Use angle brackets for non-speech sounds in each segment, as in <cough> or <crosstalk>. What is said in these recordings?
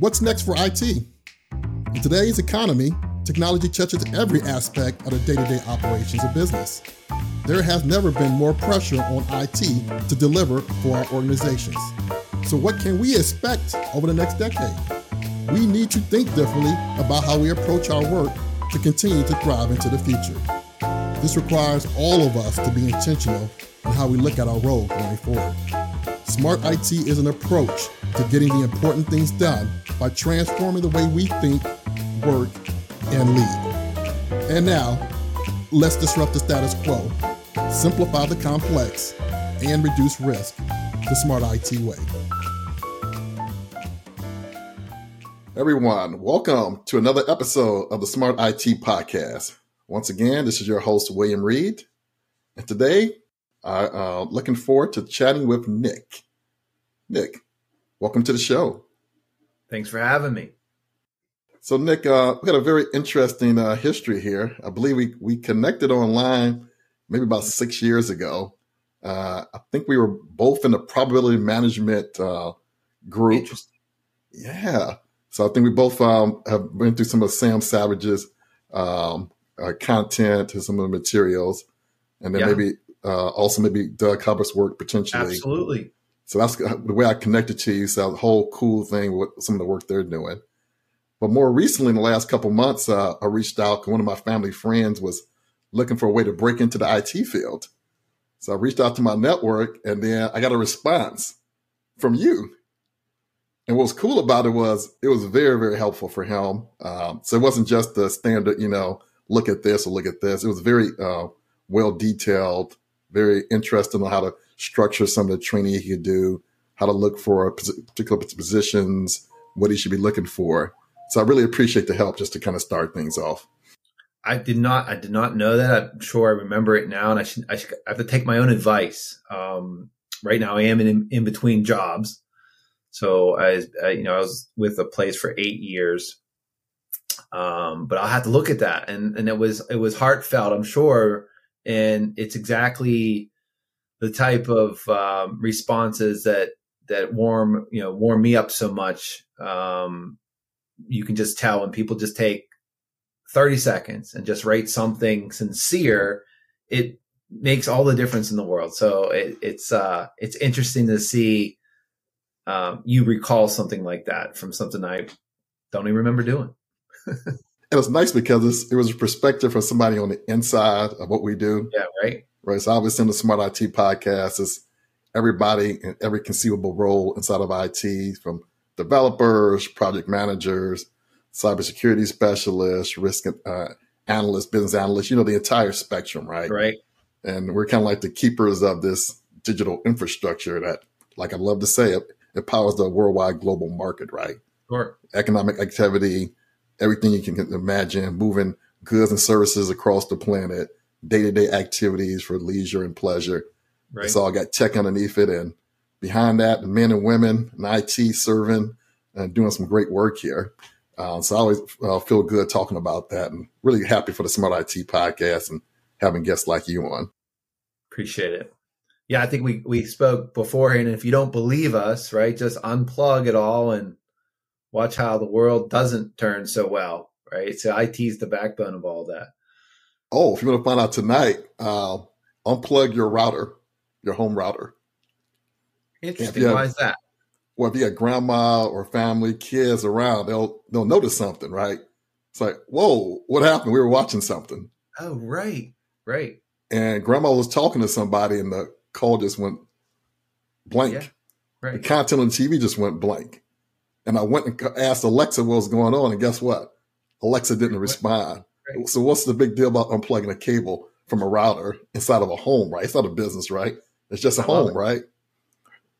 What's next for IT? In today's economy, technology touches every aspect of the day to day operations of business. There has never been more pressure on IT to deliver for our organizations. So, what can we expect over the next decade? We need to think differently about how we approach our work to continue to thrive into the future. This requires all of us to be intentional in how we look at our role going forward. Smart IT is an approach to getting the important things done by transforming the way we think, work, and lead. And now, let's disrupt the status quo, simplify the complex, and reduce risk the smart IT way. Everyone, welcome to another episode of the Smart IT Podcast. Once again, this is your host, William Reed. And today, I'm uh, looking forward to chatting with Nick. Nick, welcome to the show. Thanks for having me. So, Nick, uh, we got a very interesting uh, history here. I believe we, we connected online maybe about six years ago. Uh, I think we were both in the probability management uh, group. Yeah. So I think we both um, have been through some of Sam Savage's um, uh, content and some of the materials, and then yeah. maybe uh, also maybe Doug Hubbard's work potentially. Absolutely. So that's the way I connected to you. So the whole cool thing with some of the work they're doing. But more recently, in the last couple months, uh, I reached out. One of my family friends was looking for a way to break into the IT field. So I reached out to my network, and then I got a response from you. And what was cool about it was it was very, very helpful for him. Um, so it wasn't just the standard, you know, look at this or look at this. It was very uh, well detailed, very interesting on how to structure some of the training he could do, how to look for particular positions, what he should be looking for. So I really appreciate the help just to kind of start things off. I did not. I did not know that. I'm sure I remember it now, and I should. I, should, I have to take my own advice. Um, right now, I am in in between jobs, so I, I, you know, I was with a place for eight years. Um, but I'll have to look at that, and and it was it was heartfelt, I'm sure, and it's exactly the type of um, responses that that warm you know warm me up so much. Um, you can just tell when people just take 30 seconds and just write something sincere, it makes all the difference in the world. So it, it's uh, it's interesting to see um, you recall something like that from something I don't even remember doing. <laughs> it was nice because it was a perspective from somebody on the inside of what we do. Yeah, right. Right. So obviously in the Smart IT podcast is everybody in every conceivable role inside of IT from developers, project managers, cybersecurity specialists, risk uh, analysts, business analysts, you know, the entire spectrum, right? Right. And we're kind of like the keepers of this digital infrastructure that, like I love to say, it, it powers the worldwide global market, right? Sure. Economic activity, everything you can imagine, moving goods and services across the planet, day to day activities for leisure and pleasure. Right. It's all got tech underneath it. And behind that, the men and women in IT serving and doing some great work here. Uh, so I always uh, feel good talking about that and really happy for the Smart IT podcast and having guests like you on. Appreciate it. Yeah, I think we, we spoke beforehand. And if you don't believe us, right, just unplug it all and watch how the world doesn't turn so well, right? So IT is the backbone of all that. Oh, if you want to find out tonight, uh, unplug your router, your home router. Interesting. Why is that? Well, if you got grandma or family, kids around, they'll they'll notice something, right? It's like, whoa, what happened? We were watching something. Oh, right, right. And grandma was talking to somebody, and the call just went blank. Yeah, right. The content on TV just went blank. And I went and asked Alexa what was going on, and guess what? Alexa didn't respond. Right. So what's the big deal about unplugging a cable from a router inside of a home, right? It's not a business, right? It's just a home, right?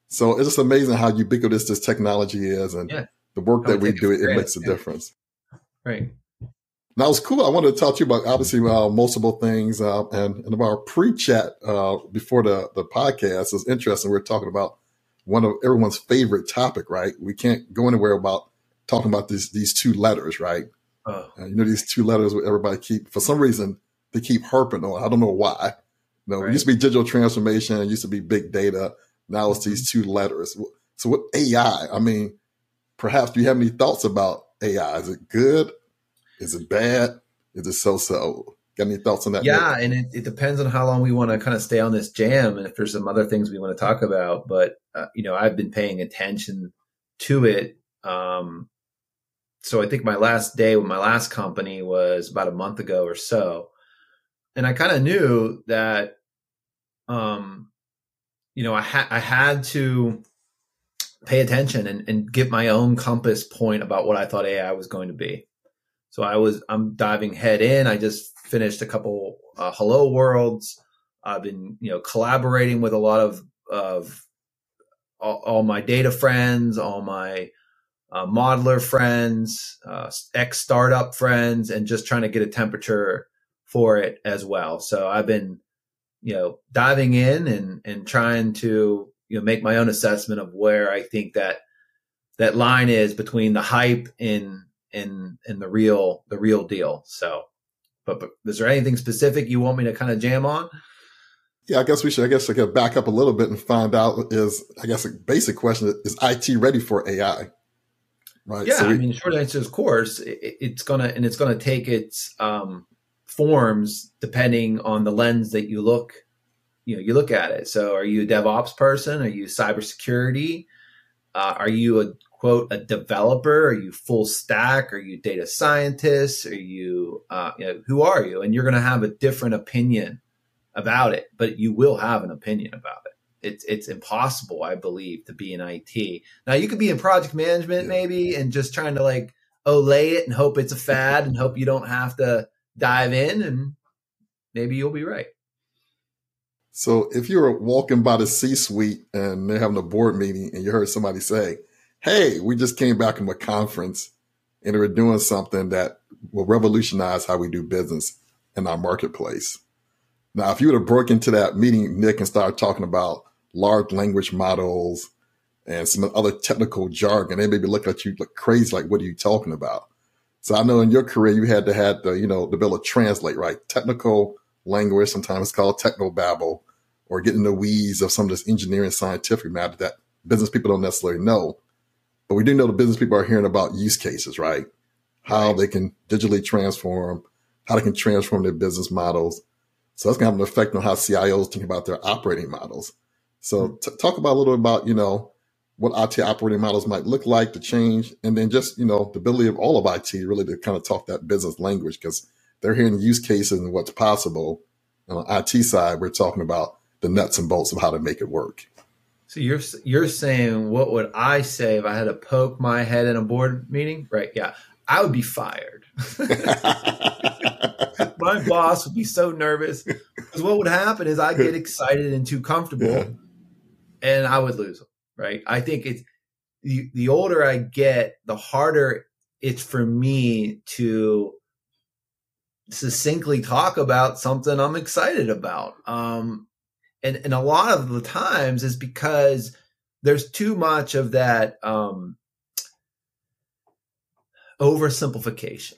So it's just amazing how ubiquitous this technology is and yeah. the work that we do, it, it makes a yeah. difference. Right. Now it's cool. I wanted to talk to you about obviously uh, multiple things uh, and, and about our pre-chat uh, before the, the podcast is interesting. We are talking about one of everyone's favorite topic, right? We can't go anywhere about talking about these these two letters, right? Uh, you know, these two letters where everybody keep, for some reason, they keep harping on. I don't know why. You know, right. it used to be digital transformation, it used to be big data. Now it's these two letters. So what AI, I mean, perhaps do you have any thoughts about AI? Is it good? Is it bad? Is it so so? Got any thoughts on that? Yeah, and it, it, depends on how long we want to kind of stay on this jam, and if there's some other things we want to talk about. But uh, you know, I've been paying attention to it. Um, so I think my last day with my last company was about a month ago or so, and I kind of knew that, um, you know, I had I had to pay attention and, and get my own compass point about what I thought AI was going to be. So I was I'm diving head in. I just finished a couple uh, Hello Worlds. I've been you know collaborating with a lot of of all, all my data friends, all my uh, modeler friends, uh, ex startup friends, and just trying to get a temperature for it as well. So I've been you know diving in and and trying to you know make my own assessment of where I think that that line is between the hype in in in the real the real deal. So, but, but is there anything specific you want me to kind of jam on? Yeah, I guess we should. I guess I could back up a little bit and find out is I guess a basic question is IT ready for AI? Right. Yeah, so we, I mean, short answer is, of course, it, it's gonna and it's gonna take its um, forms depending on the lens that you look you know you look at it so are you a devops person are you cybersecurity uh, are you a quote a developer are you full stack are you data scientist are you, uh, you know, who are you and you're going to have a different opinion about it but you will have an opinion about it. It's it's impossible i believe to be in it now you could be in project management maybe and just trying to like olay it and hope it's a fad and hope you don't have to dive in and maybe you'll be right. So if you're walking by the C suite and they're having a board meeting and you heard somebody say, Hey, we just came back from a conference and we're doing something that will revolutionize how we do business in our marketplace. Now, if you would have broke into that meeting, Nick, and started talking about large language models and some other technical jargon, they maybe look at you like crazy, like, what are you talking about? So I know in your career, you had to have the, you know, the ability to translate, right? Technical language, sometimes it's called techno babble, or getting the weeds of some of this engineering scientific matter that business people don't necessarily know. But we do know the business people are hearing about use cases, right? How right. they can digitally transform, how they can transform their business models. So that's going to have an effect on how CIOs think about their operating models. So mm-hmm. t- talk about a little bit about, you know, what IT operating models might look like to change. And then just, you know, the ability of all of IT really to kind of talk that business language because they're hearing use cases and what's possible. And on IT side, we're talking about the nuts and bolts of how to make it work. So you're you're saying what would I say if I had to poke my head in a board meeting? Right? Yeah, I would be fired. <laughs> my boss would be so nervous because what would happen is I'd get excited and too comfortable, yeah. and I would lose them. Right? I think it's the the older I get, the harder it's for me to succinctly talk about something I'm excited about. Um, and and a lot of the times is because there's too much of that um, oversimplification,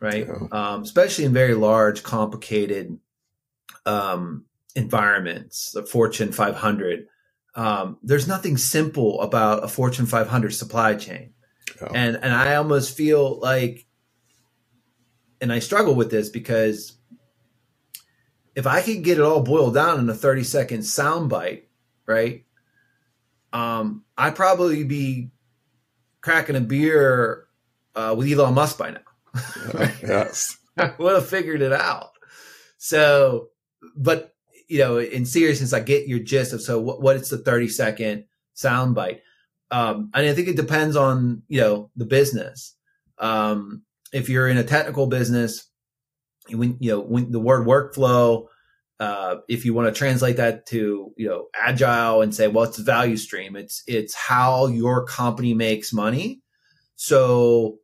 right? Yeah. Um, especially in very large, complicated um, environments, the Fortune 500. Um, there's nothing simple about a Fortune 500 supply chain, and and I almost feel like, and I struggle with this because if I could get it all boiled down in a 30 second soundbite, right? Um, I'd probably be cracking a beer uh, with Elon Musk by now. <laughs> Yes. <laughs> I would have figured it out. So, but you know, in seriousness, I get your gist of so what, what is the 30 second soundbite. Um, and I think it depends on, you know, the business. Um, if you're in a technical business, when you know when the word workflow uh, if you want to translate that to you know agile and say well it's value stream it's it's how your company makes money so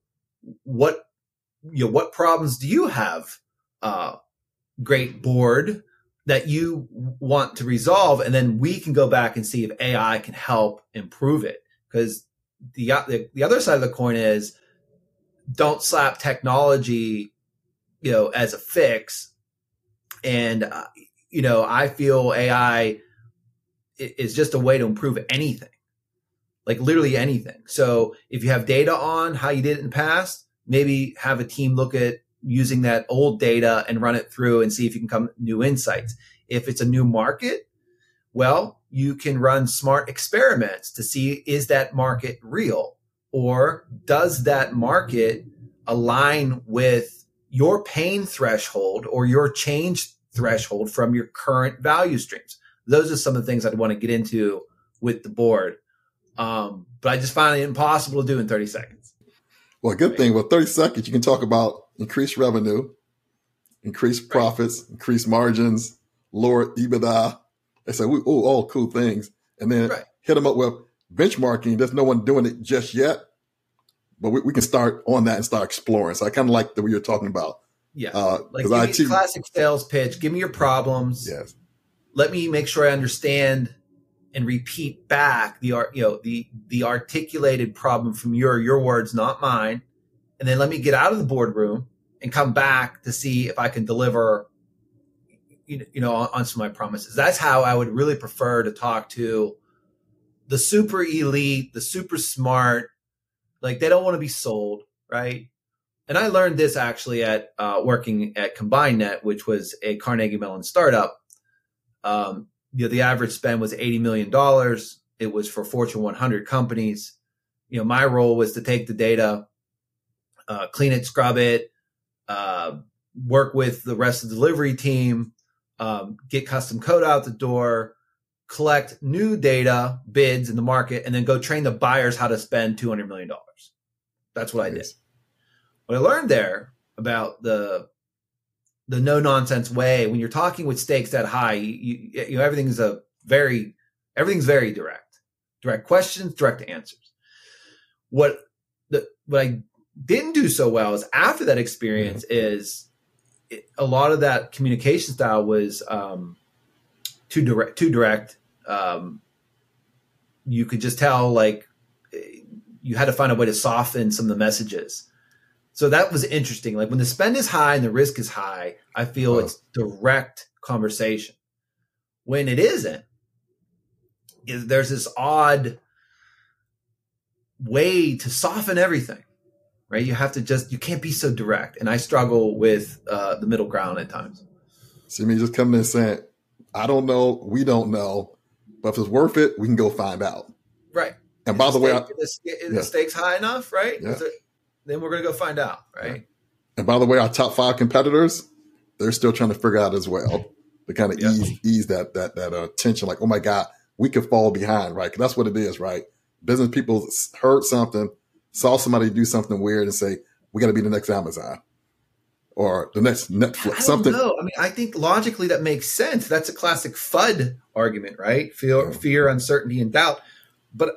what you know what problems do you have uh, great board that you want to resolve and then we can go back and see if ai can help improve it because the, the the other side of the coin is don't slap technology you know, as a fix. And, uh, you know, I feel AI is just a way to improve anything. like literally anything. So if you have data on how you did it in the past, maybe have a team look at using that old data and run it through and see if you can come new insights. If it's a new market, well, you can run smart experiments to see is that market real or does that market align with your pain threshold or your change threshold from your current value streams. Those are some of the things I'd want to get into with the board. Um, but I just find it impossible to do in 30 seconds. Well, good thing with 30 seconds, you can talk about increased revenue, increased profits, right. increased margins, lower EBITDA. They say, oh, all cool things. And then right. hit them up with benchmarking. There's no one doing it just yet, but we, we can start on that and start exploring. So I kind of like the way you're talking about. Yeah. Uh, like give IT, classic sales pitch. Give me your problems. Yes. Let me make sure I understand and repeat back the art, you know, the the articulated problem from your your words, not mine. And then let me get out of the boardroom and come back to see if I can deliver you know on, on some of my promises. That's how I would really prefer to talk to the super elite, the super smart, like they don't want to be sold, right? And I learned this actually at uh, working at CombineNet, which was a Carnegie Mellon startup. Um, you know, the average spend was eighty million dollars. It was for Fortune 100 companies. You know, my role was to take the data, uh, clean it, scrub it, uh, work with the rest of the delivery team, um, get custom code out the door, collect new data, bids in the market, and then go train the buyers how to spend $200 million. That's what nice. I did. What I learned there about the the no nonsense way when you're talking with stakes that high, you, you know everything's a very everything's very direct, direct questions, direct answers. What the what I didn't do so well is after that experience mm-hmm. is it, a lot of that communication style was um, too direct, too direct. Um, you could just tell like you had to find a way to soften some of the messages. So that was interesting. Like when the spend is high and the risk is high, I feel it's direct conversation. When it isn't, is there's this odd way to soften everything, right? You have to just you can't be so direct, and I struggle with uh, the middle ground at times. See me just coming in saying, "I don't know, we don't know, but if it's worth it, we can go find out." Right. And by the, way, I, the, yeah. the, stakes high enough, right? Yeah. Then we're going to go find out, right? And by the way, our top five competitors, they're still trying to figure out as well to kind of ease ease that that that uh, tension. Like, oh my god, we could fall behind, right? Because that's what it is, right? Business people heard something, saw somebody do something weird, and say, "We got to be the next Amazon." Or the next Netflix, something. No, I mean, I think logically that makes sense. That's a classic FUD argument, right? Fear, fear, uncertainty, and doubt. But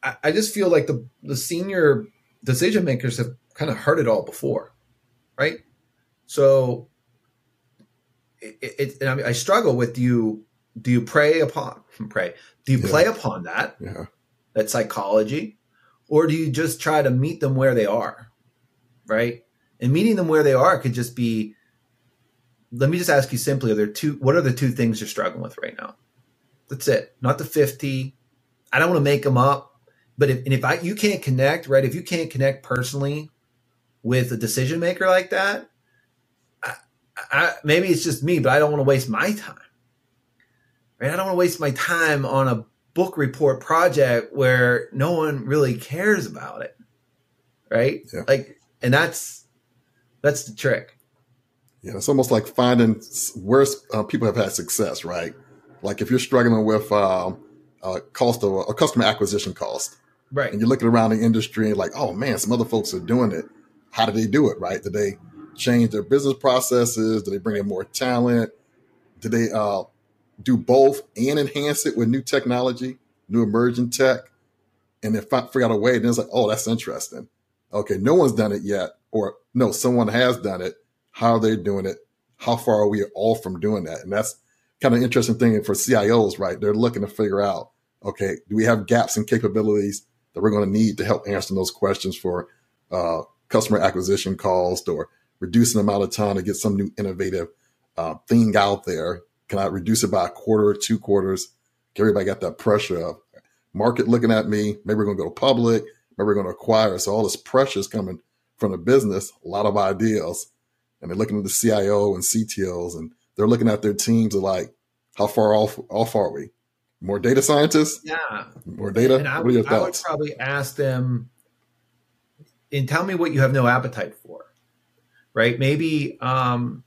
I, I just feel like the the senior decision makers have kind of heard it all before, right? So it, it and I, mean, I struggle with do you do you prey upon <laughs> pray do you yeah. play upon that yeah. that psychology or do you just try to meet them where they are right and meeting them where they are could just be let me just ask you simply are there two what are the two things you're struggling with right now that's it not the 50 i don't want to make them up but if, and if I, you can't connect, right? If you can't connect personally with a decision maker like that, I, I, maybe it's just me, but I don't want to waste my time. Right? I don't want to waste my time on a book report project where no one really cares about it. Right? Yeah. Like, and that's that's the trick. Yeah, it's almost like finding where uh, people have had success, right? Like if you're struggling with um, a cost of a customer acquisition cost, Right. And you're looking around the industry and like, oh man, some other folks are doing it. How do they do it? Right? Did they change their business processes? Did they bring in more talent? Did they uh, do both and enhance it with new technology, new emerging tech? And then figure out a way, then it's like, oh, that's interesting. Okay, no one's done it yet, or no, someone has done it. How are they doing it? How far are we all from doing that? And that's kind of interesting thing for CIOs, right? They're looking to figure out, okay, do we have gaps in capabilities? That we're going to need to help answer those questions for uh, customer acquisition cost or reducing the amount of time to get some new innovative uh, thing out there. Can I reduce it by a quarter two quarters? Everybody got that pressure of market looking at me. Maybe we're going to go public. Maybe we're going to acquire. So all this pressure is coming from the business, a lot of ideas. And they're looking at the CIO and CTOs and they're looking at their teams and like, how far off off are we? More data scientists? Yeah. More data? And I, what are your thoughts? I would probably ask them and tell me what you have no appetite for. Right? Maybe um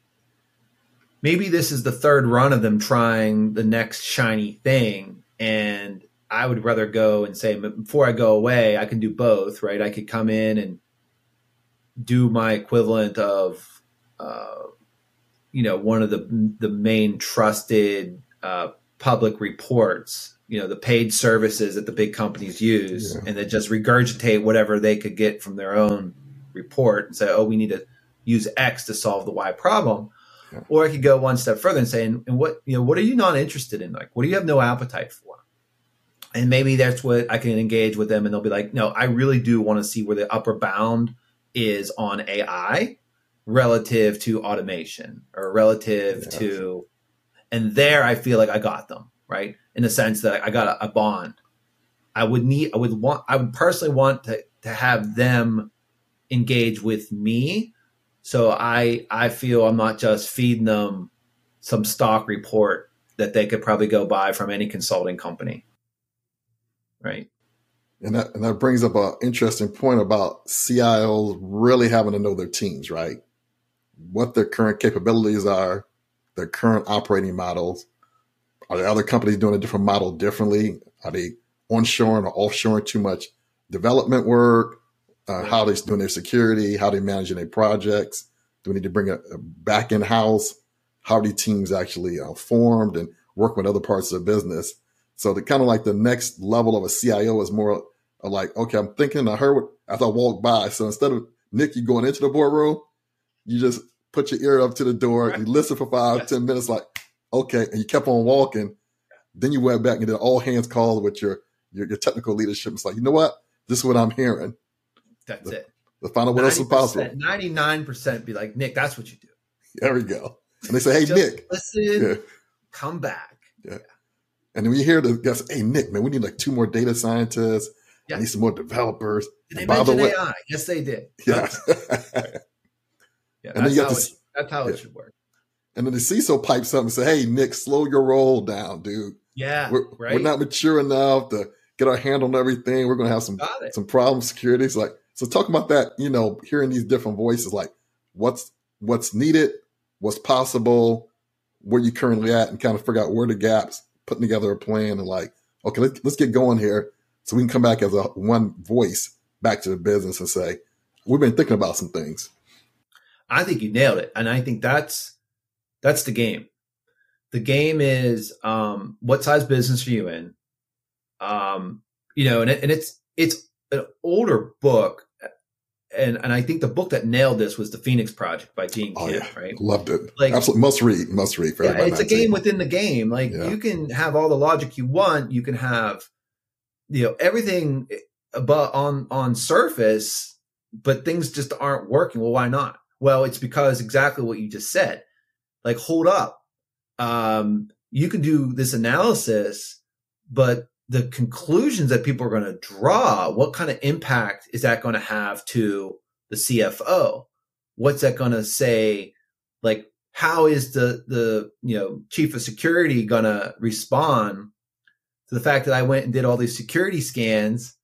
maybe this is the third run of them trying the next shiny thing and I would rather go and say before I go away, I can do both, right? I could come in and do my equivalent of, uh, you know, one of the the main trusted uh, public reports, you know, the paid services that the big companies use, yeah. and then just regurgitate whatever they could get from their own report and say, oh, we need to use X to solve the Y problem. Yeah. Or I could go one step further and say, and, and what you know, what are you not interested in? Like, what do you have no appetite for? and maybe that's what I can engage with them, and they'll be like, "No, I really do want to see where the upper bound is on AI relative to automation or relative to," and there I feel like I got them right in the sense that I got a, a bond. I would need, I would want, I would personally want to to have them engage with me, so I I feel I'm not just feeding them some stock report that they could probably go buy from any consulting company right? And that and that brings up an interesting point about CIOs really having to know their teams, right? What their current capabilities are, their current operating models. Are there other companies doing a different model differently? Are they onshoring or offshoring too much development work? Uh, how they're doing their security? How they're managing their projects? Do we need to bring a back in house? How are these teams actually uh, formed and work with other parts of the business? So the kind of like the next level of a CIO is more like, okay, I'm thinking, I heard what as I walk by. So instead of Nick, you going into the boardroom, you just put your ear up to the door, right. you listen for five, ten minutes, like, okay, and you kept on walking. Then you went back and did all hands call with your, your, your technical leadership. It's like, you know what? This is what I'm hearing. That's the, it. The final what else is possible. 99% be like, Nick, that's what you do. There we go. And they say, hey, <laughs> Nick. Listen, yeah. come back. Yeah. And then we hear the guys, hey Nick, man, we need like two more data scientists. Yeah. I need some more developers. Did they mention the way, AI? Yes, they did. Yeah. <laughs> yeah and then you have to, it, that's how yeah. it should work. And then the CISO pipes up and say, hey, Nick, slow your roll down, dude. Yeah. We're, right? we're not mature enough to get our hand on everything. We're going to have some, some problem security. like, so talk about that, you know, hearing these different voices, like what's, what's needed, what's possible, where you currently at and kind of figure out where the gaps putting together a plan and like, okay, let's, let's get going here so we can come back as a one voice back to the business and say, we've been thinking about some things. I think you nailed it. And I think that's, that's the game. The game is, um, what size business are you in? Um, you know, and, it, and it's, it's an older book and and I think the book that nailed this was the Phoenix Project by Gene oh, Kim, yeah. right? Loved it. Like absolutely must read, must read for yeah, It's a game within the game. Like yeah. you can have all the logic you want, you can have you know everything but on on surface, but things just aren't working. Well, why not? Well, it's because exactly what you just said. Like hold up. Um you can do this analysis, but the conclusions that people are going to draw, what kind of impact is that going to have to the CFO? What's that going to say? Like, how is the, the, you know, chief of security going to respond to the fact that I went and did all these security scans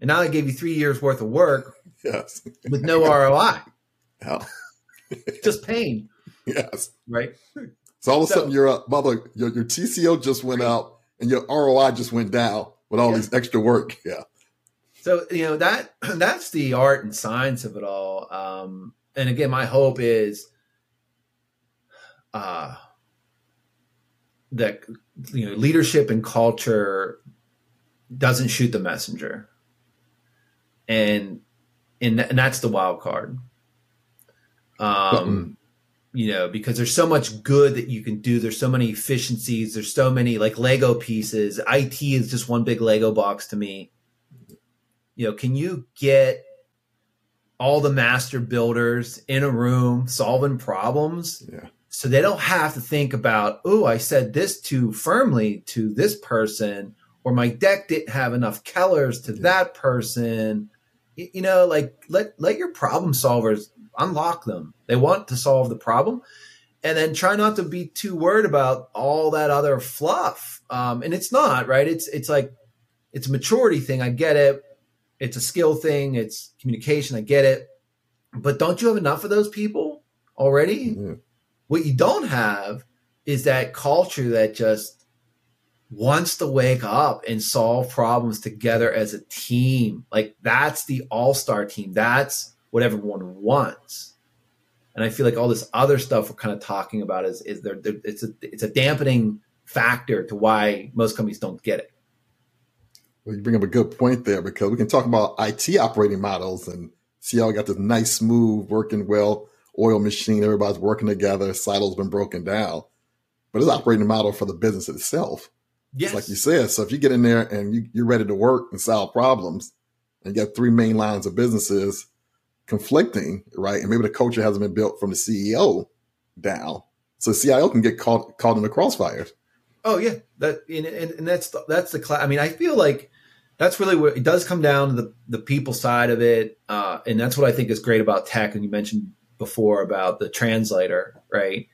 and now I gave you three years worth of work <laughs> yes. with no ROI? Hell. <laughs> Just pain. Yes. Right. So all of a sudden, your uh, mother, your, your TCO just went out and your ROI just went down with all yeah. these extra work. <laughs> Yeah. So you know that <clears throat> that's the art and science of it all. Um, and again, my hope is uh, that you know leadership and culture doesn't shoot the messenger, and and, and that's the wild card. Um, you know, because there's so much good that you can do. There's so many efficiencies. There's so many like Lego pieces. IT is just one big Lego box to me. You know, can you get all the master builders in a room solving problems? Yeah. So they don't have to think about, oh, I said this too firmly to this person, or my deck didn't have enough colors to that person. You, you know, like let let your problem solvers unlock them. They want to solve the problem, and then try not to be too worried about all that other fluff. Um, and it's not right. It's it's like it's a maturity thing. I get it. It's a skill thing. It's communication. I get it. But don't you have enough of those people already? Mm-hmm. What you don't have is that culture that just wants to wake up and solve problems together as a team. Like that's the all-star team. That's what everyone wants. And I feel like all this other stuff we're kind of talking about is is there it's a it's a dampening factor to why most companies don't get it. Well, you bring up a good point there because we can talk about IT operating models and see how we got this nice, smooth, working well oil machine. Everybody's working together. Silos have been broken down, but it's operating model for the business itself. Yes. like you said. So if you get in there and you, you're ready to work and solve problems, and you got three main lines of businesses conflicting, right? And maybe the culture hasn't been built from the CEO down, so CIO can get caught caught in the crossfires. Oh yeah, that and, and that's the, that's the class. I mean, I feel like that's really what it does come down to the the people side of it, uh, and that's what I think is great about tech. And you mentioned before about the translator, right?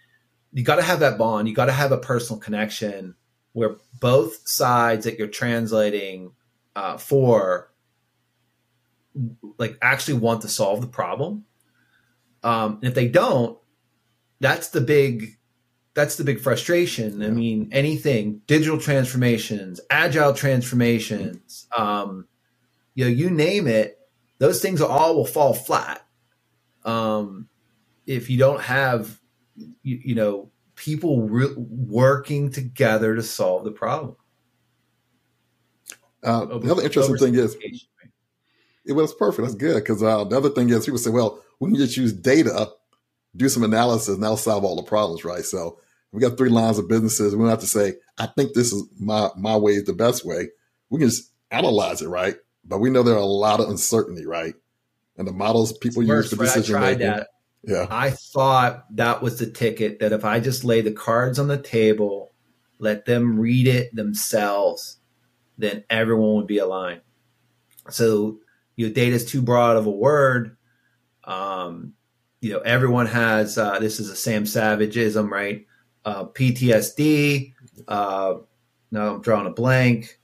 You got to have that bond. You got to have a personal connection where both sides that you're translating uh, for, like, actually want to solve the problem. Um, and if they don't, that's the big that's the big frustration. Yeah. I mean, anything digital transformations, agile transformations, um, you know, you name it, those things all will fall flat um, if you don't have, you, you know, people re- working together to solve the problem. Uh, the other interesting thing is, it was perfect. That's good because uh, the other thing is, people say, well, we can just use data, do some analysis, and that'll solve all the problems, right? So we got three lines of businesses. We don't have to say, I think this is my my way is the best way. We can just analyze it, right? But we know there are a lot of uncertainty, right? And the models people use for decision making. That. Yeah. I thought that was the ticket that if I just lay the cards on the table, let them read it themselves, then everyone would be aligned. So, you know, data is too broad of a word. Um, you know, everyone has uh, this is a Sam Savageism, right? uh, PTSD. Uh, now I'm drawing a blank.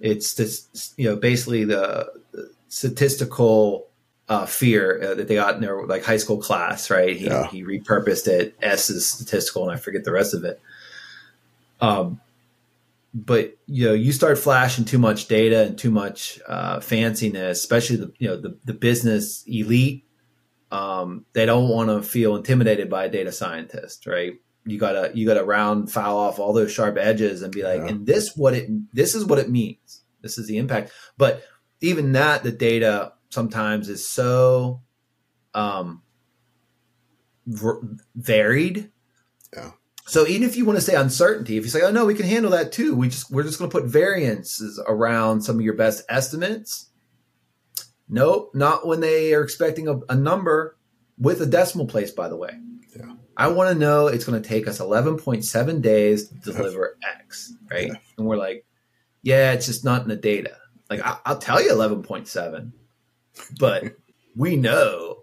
It's this, you know, basically the, the statistical uh, fear uh, that they got in their like high school class, right? He, yeah. he repurposed it. S is statistical, and I forget the rest of it. Um, but you know, you start flashing too much data and too much uh, fanciness, especially the you know the the business elite. Um, they don't want to feel intimidated by a data scientist, right? you gotta you gotta round foul off all those sharp edges and be like yeah. and this what it this is what it means this is the impact but even that the data sometimes is so um varied yeah so even if you want to say uncertainty if you say oh no we can handle that too we just we're just going to put variances around some of your best estimates nope not when they are expecting a, a number with a decimal place by the way I want to know it's going to take us 11.7 days to deliver X, right? Yeah. And we're like, yeah, it's just not in the data. Like, I, will tell you 11.7, but we know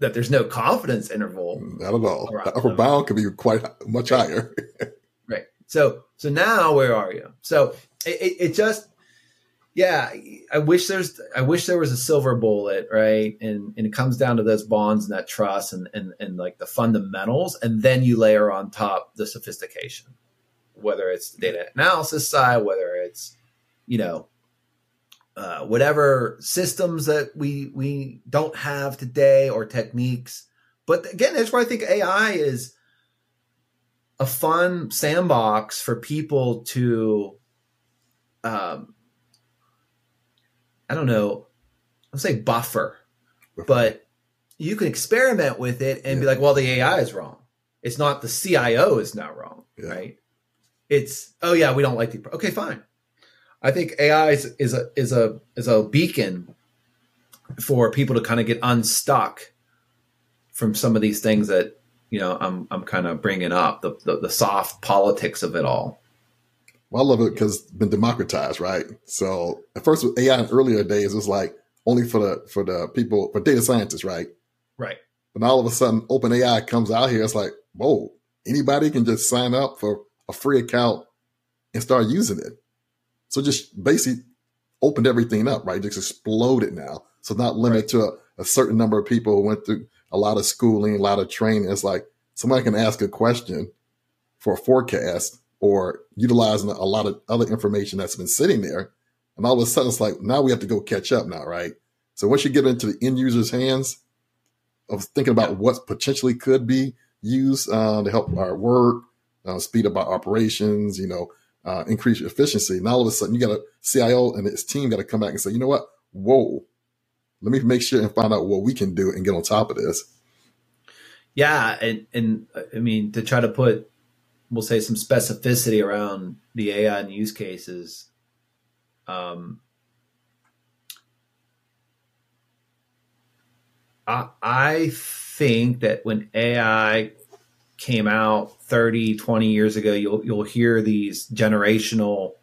that there's no confidence interval. Not at all. The upper bound could be quite much higher. <laughs> right. So, so now where are you? So it, it, it just, yeah, I wish there's I wish there was a silver bullet, right? And and it comes down to those bonds and that trust and and and like the fundamentals, and then you layer on top the sophistication, whether it's the data analysis side, whether it's you know uh, whatever systems that we we don't have today or techniques. But again, that's why I think AI is a fun sandbox for people to um, I don't know, I'll say buffer, but you can experiment with it and yeah. be like, well, the AI is wrong. It's not the CIO is not wrong, yeah. right? It's oh yeah, we don't like the okay, fine. I think AI is, is a is a is a beacon for people to kind of get unstuck from some of these things that you know I'm I'm kind of bringing up the, the, the soft politics of it all. Well, I love it because it's been democratized, right? So at first with AI in earlier days, it was like only for the for the people for data scientists, right? Right. But all of a sudden, OpenAI comes out here. It's like, whoa, anybody can just sign up for a free account and start using it. So just basically opened everything up, right? Just exploded now. So not limited right. to a, a, certain number of people who went through a lot of schooling, a lot of training. It's like somebody can ask a question for a forecast or utilizing a lot of other information that's been sitting there. And all of a sudden, it's like, now we have to go catch up now, right? So once you get into the end user's hands of thinking about what potentially could be used uh, to help our work, uh, speed up our operations, you know, uh, increase efficiency. And all of a sudden, you got a CIO and his team got to come back and say, you know what? Whoa, let me make sure and find out what we can do and get on top of this. Yeah, and and I mean to try to put we'll say some specificity around the AI and use cases. Um, I, I think that when AI came out 30, 20 years ago, you'll you'll hear these generational,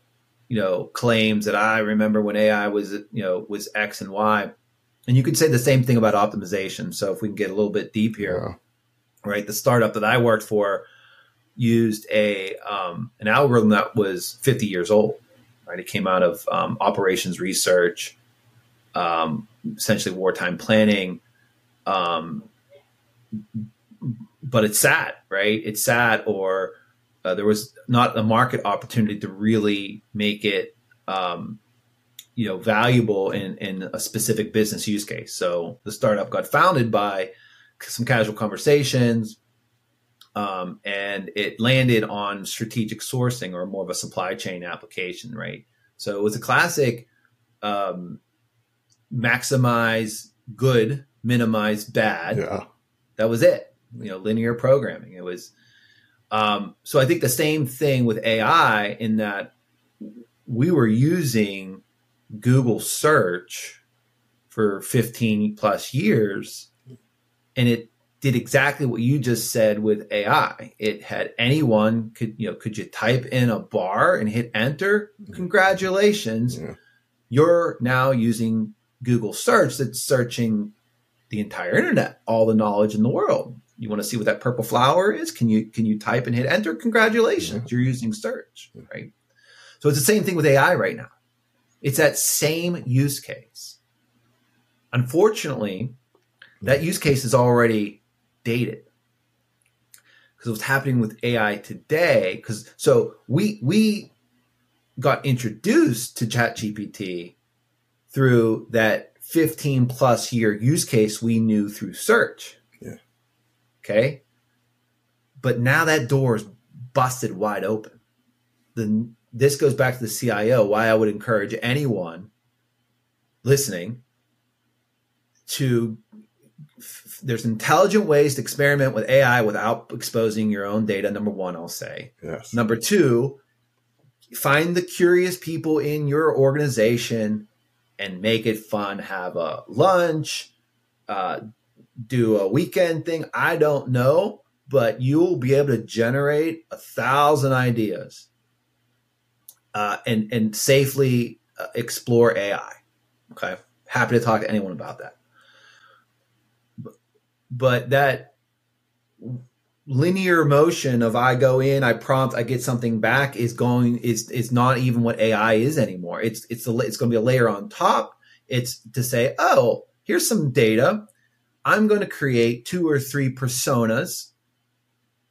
you know, claims that I remember when AI was, you know, was X and Y. And you could say the same thing about optimization. So if we can get a little bit deep here, yeah. right? The startup that I worked for used a um, an algorithm that was 50 years old. Right, it came out of um, operations research, um, essentially wartime planning. But it's sad, right? It's sad, or uh, there was not a market opportunity to really make it, um, you know, valuable in in a specific business use case. So the startup got founded by some casual conversations um, and it landed on strategic sourcing or more of a supply chain application, right? So it was a classic um, maximize good, minimize bad. Yeah. That was it. You know, linear programming. It was. Um, so I think the same thing with AI in that we were using Google search for 15 plus years and it did exactly what you just said with AI. It had anyone could you know could you type in a bar and hit enter? Congratulations, yeah. you're now using Google search that's searching the entire internet, all the knowledge in the world. You want to see what that purple flower is? Can you can you type and hit enter? Congratulations, yeah. you're using search, right? So it's the same thing with AI right now. It's that same use case. Unfortunately, that use case is already dated because what's happening with AI today because so we we got introduced to ChatGPT through that 15 plus year use case we knew through search. Okay. But now that door is busted wide open. Then this goes back to the CIO, why I would encourage anyone listening to there's intelligent ways to experiment with AI without exposing your own data. Number one, I'll say. Yes. Number two, find the curious people in your organization and make it fun. Have a lunch, uh, do a weekend thing. I don't know, but you'll be able to generate a thousand ideas uh, and and safely uh, explore AI. Okay, happy to talk to anyone about that but that linear motion of I go in, I prompt, I get something back is going is is not even what AI is anymore. It's it's a, it's going to be a layer on top. It's to say, oh, here's some data. I'm going to create two or three personas.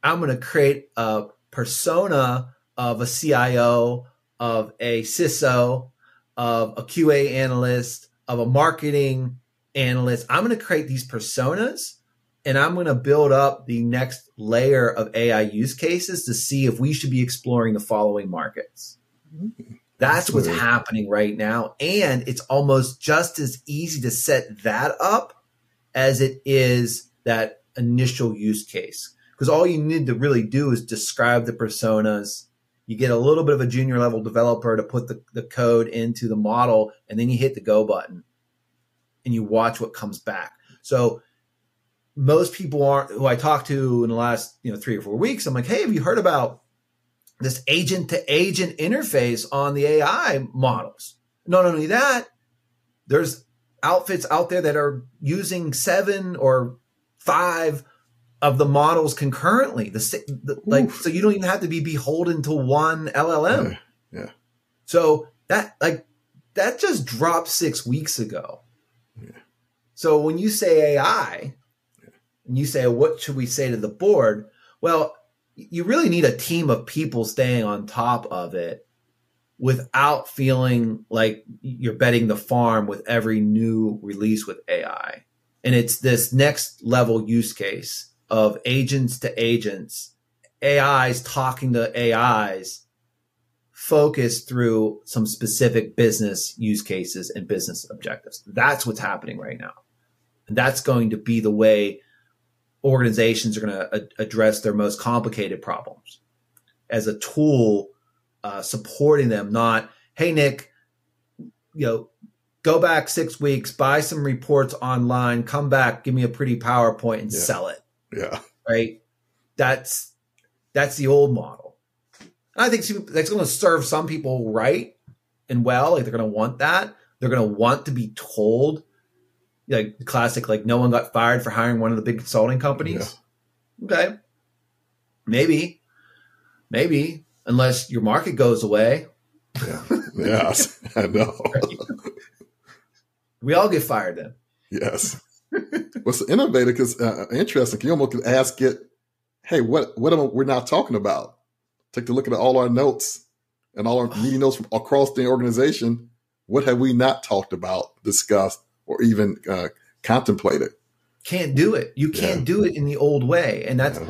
I'm going to create a persona of a CIO, of a CISO, of a QA analyst, of a marketing analyst. I'm going to create these personas and I'm going to build up the next layer of AI use cases to see if we should be exploring the following markets. Mm-hmm. That's, what's happening right now. And it's almost just as easy to set that up as it is that initial use case. Because all you need to really do is describe the personas. You get a little bit of a junior level developer to put the, the code into the model, and then you hit the go button and you watch what comes back. So most people aren't who I talked to in the last you know three or four weeks. I'm like, hey, have you heard about this agent to agent interface on the AI models. Not only that, there's outfits out there that are using seven or five of the models concurrently. The, the like, so you don't even have to be beholden to one LLM. Yeah. yeah. So that like that just dropped six weeks ago. Yeah. So when you say AI, yeah. and you say, what should we say to the board? Well, you really need a team of people staying on top of it without feeling like you're betting the farm with every new release with AI. And it's this next level use case of agents to agents, AIs talking to AIs, focused through some specific business use cases and business objectives. That's what's happening right now. And that's going to be the way organizations are going to a- address their most complicated problems as a tool uh, supporting them, not, hey, Nick, you know, go back six weeks, buy some reports online, come back, give me a pretty PowerPoint and yeah. sell it. Yeah. Right. That's, that's the old model. And I think that's going to serve some people right and well. Like they're going to want that. They're going to want to be told like classic, like no one got fired for hiring one of the big consulting companies. Yeah. Okay. Maybe, maybe, unless your market goes away. Yeah. yes, I know. we all get fired then. Yes. What's innovative because uh, interesting. You almost could ask it, "Hey, what what am we're not talking about?" Take a look at all our notes and all our <sighs> meeting notes from across the organization. What have we not talked about, discussed, or even uh, contemplate it. Can't do it. You can't yeah. do it in the old way, and that's. Yeah.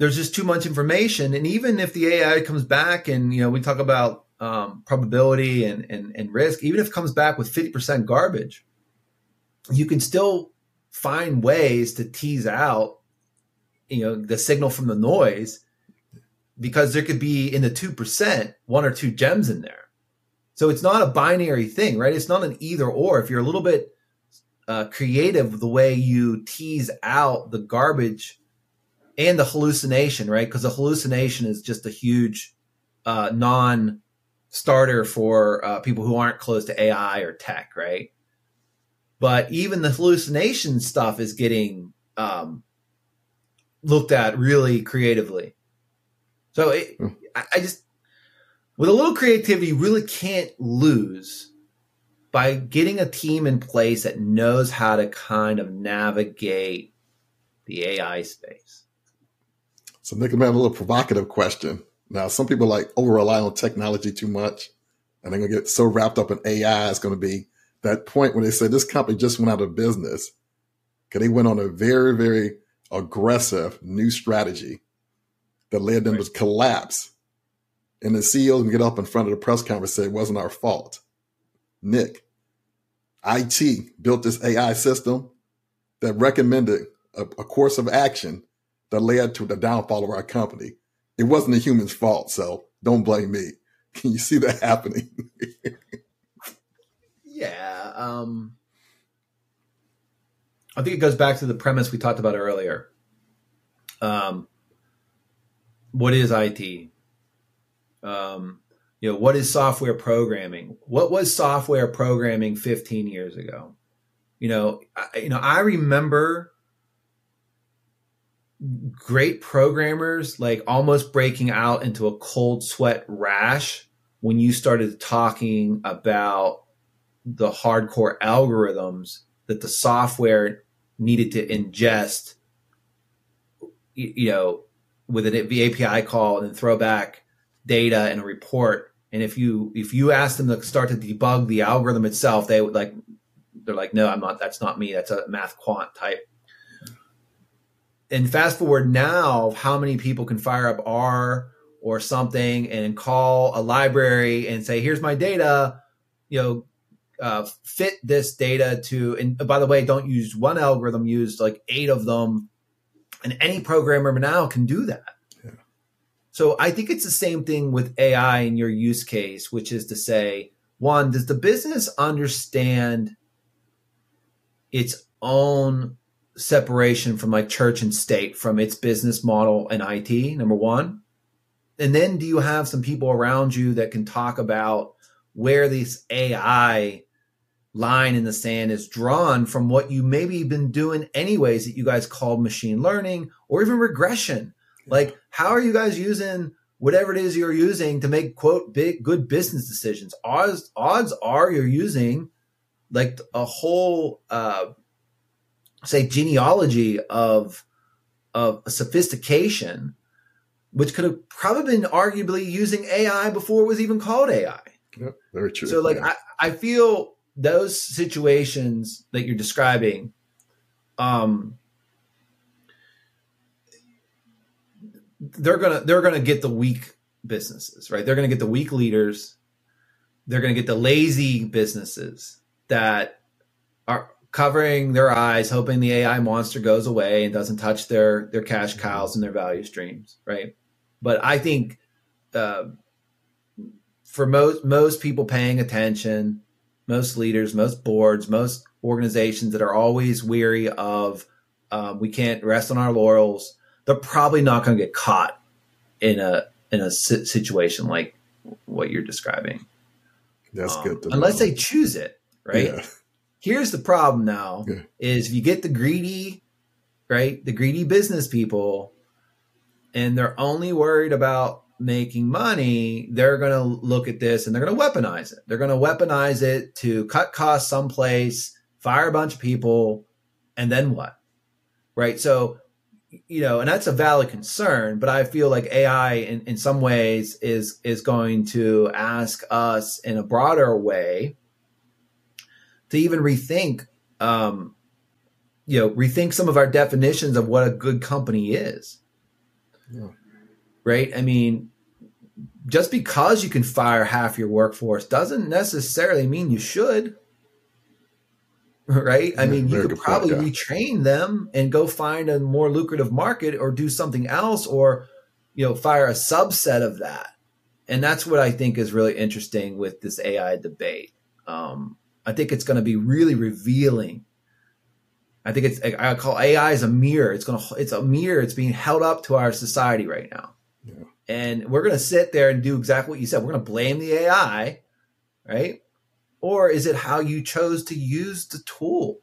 There's just too much information, and even if the AI comes back, and you know, we talk about um, probability and, and and risk, even if it comes back with 50% garbage, you can still find ways to tease out, you know, the signal from the noise, because there could be in the two percent one or two gems in there. So it's not a binary thing, right? It's not an either or. If you're a little bit uh, creative the way you tease out the garbage and the hallucination, right? Because the hallucination is just a huge uh, non starter for uh, people who aren't close to AI or tech, right? But even the hallucination stuff is getting um, looked at really creatively. So it, hmm. I, I just with a little creativity, you really can't lose by getting a team in place that knows how to kind of navigate the AI space. So, Nick, I'm a little provocative question. Now, some people like over rely on technology too much, and they're going to get so wrapped up in AI. It's going to be that point when they say this company just went out of business because they went on a very, very aggressive new strategy that led them right. to collapse and the CEO can get up in front of the press conference and say it wasn't our fault. Nick, IT built this AI system that recommended a, a course of action that led to the downfall of our company. It wasn't the human's fault, so don't blame me. <laughs> Can you see that happening? <laughs> yeah. Um, I think it goes back to the premise we talked about earlier. Um, what is IT? Um, you know, what is software programming? What was software programming 15 years ago? You know, I, you know, I remember great programmers like almost breaking out into a cold sweat rash when you started talking about the hardcore algorithms that the software needed to ingest you know with an API call and throw back data and a report. And if you if you ask them to start to debug the algorithm itself, they would like they're like, no, I'm not. That's not me. That's a math quant type. And fast forward now, how many people can fire up R or something and call a library and say, here's my data, you know, uh, fit this data to, and by the way, don't use one algorithm, use like eight of them. And any programmer now can do that. So I think it's the same thing with AI in your use case, which is to say, one, does the business understand its own separation from like church and state from its business model and IT? Number one. and then do you have some people around you that can talk about where this AI line in the sand is drawn from what you maybe been doing anyways that you guys called machine learning or even regression. Like, how are you guys using whatever it is you're using to make quote big good business decisions? Odds odds are you're using like a whole uh say genealogy of of sophistication which could have probably been arguably using AI before it was even called AI. Yep, very true. So like yeah. I, I feel those situations that you're describing, um, they're gonna they're gonna get the weak businesses, right? They're gonna get the weak leaders. They're gonna get the lazy businesses that are covering their eyes, hoping the AI monster goes away and doesn't touch their their cash cows and their value streams, right? But I think uh, for most most people paying attention, most leaders, most boards, most organizations that are always weary of um, we can't rest on our laurels, they're probably not going to get caught in a in a situation like what you're describing. That's um, good. unless they choose it, right? Yeah. Here's the problem now: yeah. is if you get the greedy, right, the greedy business people, and they're only worried about making money, they're going to look at this and they're going to weaponize it. They're going to weaponize it to cut costs someplace, fire a bunch of people, and then what? Right. So, you know, and that's a valid concern, but I feel like AI in, in some ways is is going to ask us in a broader way to even rethink um, you know, rethink some of our definitions of what a good company is. Yeah right? I mean, just because you can fire half your workforce doesn't necessarily mean you should. Right? I mean, you could probably point, yeah. retrain them and go find a more lucrative market or do something else or, you know, fire a subset of that. And that's what I think is really interesting with this AI debate. Um, I think it's going to be really revealing. I think it's I call AI is a mirror. It's going to it's a mirror. It's being held up to our society right now. Yeah. And we're going to sit there and do exactly what you said. We're going to blame the AI, right? Or is it how you chose to use the tool?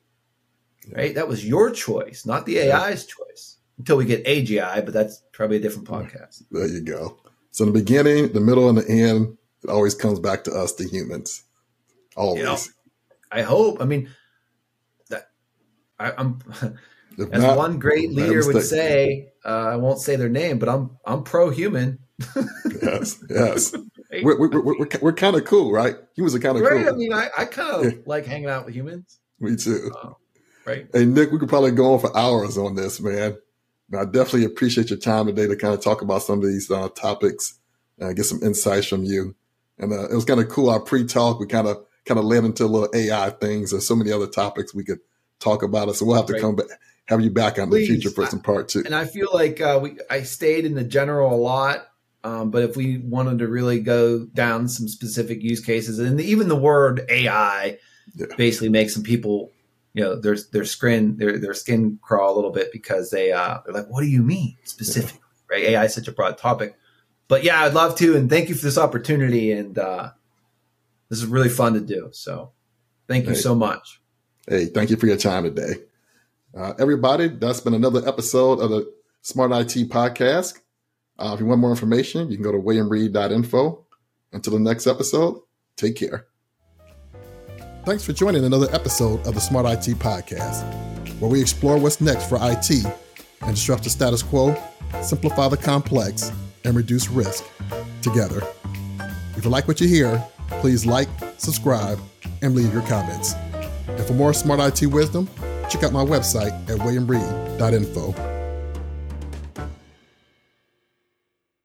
Yeah. Right? That was your choice, not the AI's yeah. choice. Until we get AGI, but that's probably a different podcast. There you go. So in the beginning, the middle, and the end, it always comes back to us, the humans. Always. I hope. I mean, that I, am as not, one great leader would say, uh, I won't say their name, but I'm I'm pro human. yes, yes. right? <laughs> We're we're, we're, we're kind of cool, right? Humans are kind of right? cool. I mean, I, I kind of like hanging out with humans. Me too. Uh, right. Hey Nick, we could probably go on for hours on this, man. I definitely appreciate your time today to kind of talk about some of these uh, topics, and get some insights from you. And uh, it was kind of cool. Our pre-talk, we kind of kind of led into a little AI things. and so many other topics we could talk about it. So we'll have to right. come back have you back on Please. the future for some part two. And I feel like uh, we I stayed in the general a lot, um, but if we wanted to really go down some specific use cases, and even the word AI yeah. basically makes some people, you know, their their skin their their skin crawl a little bit because they uh, they're like, what do you mean specifically? Yeah. Right? AI is such a broad topic. But yeah, I'd love to, and thank you for this opportunity. And uh, this is really fun to do. So, thank you hey. so much. Hey, thank you for your time today. Uh, everybody, that's been another episode of the Smart IT Podcast. Uh, if you want more information, you can go to williamreed.info. Until the next episode, take care. Thanks for joining another episode of the Smart IT Podcast, where we explore what's next for IT and disrupt the status quo, simplify the complex, and reduce risk together. If you like what you hear, please like, subscribe, and leave your comments. And for more Smart IT wisdom, check out my website at williamreed.info.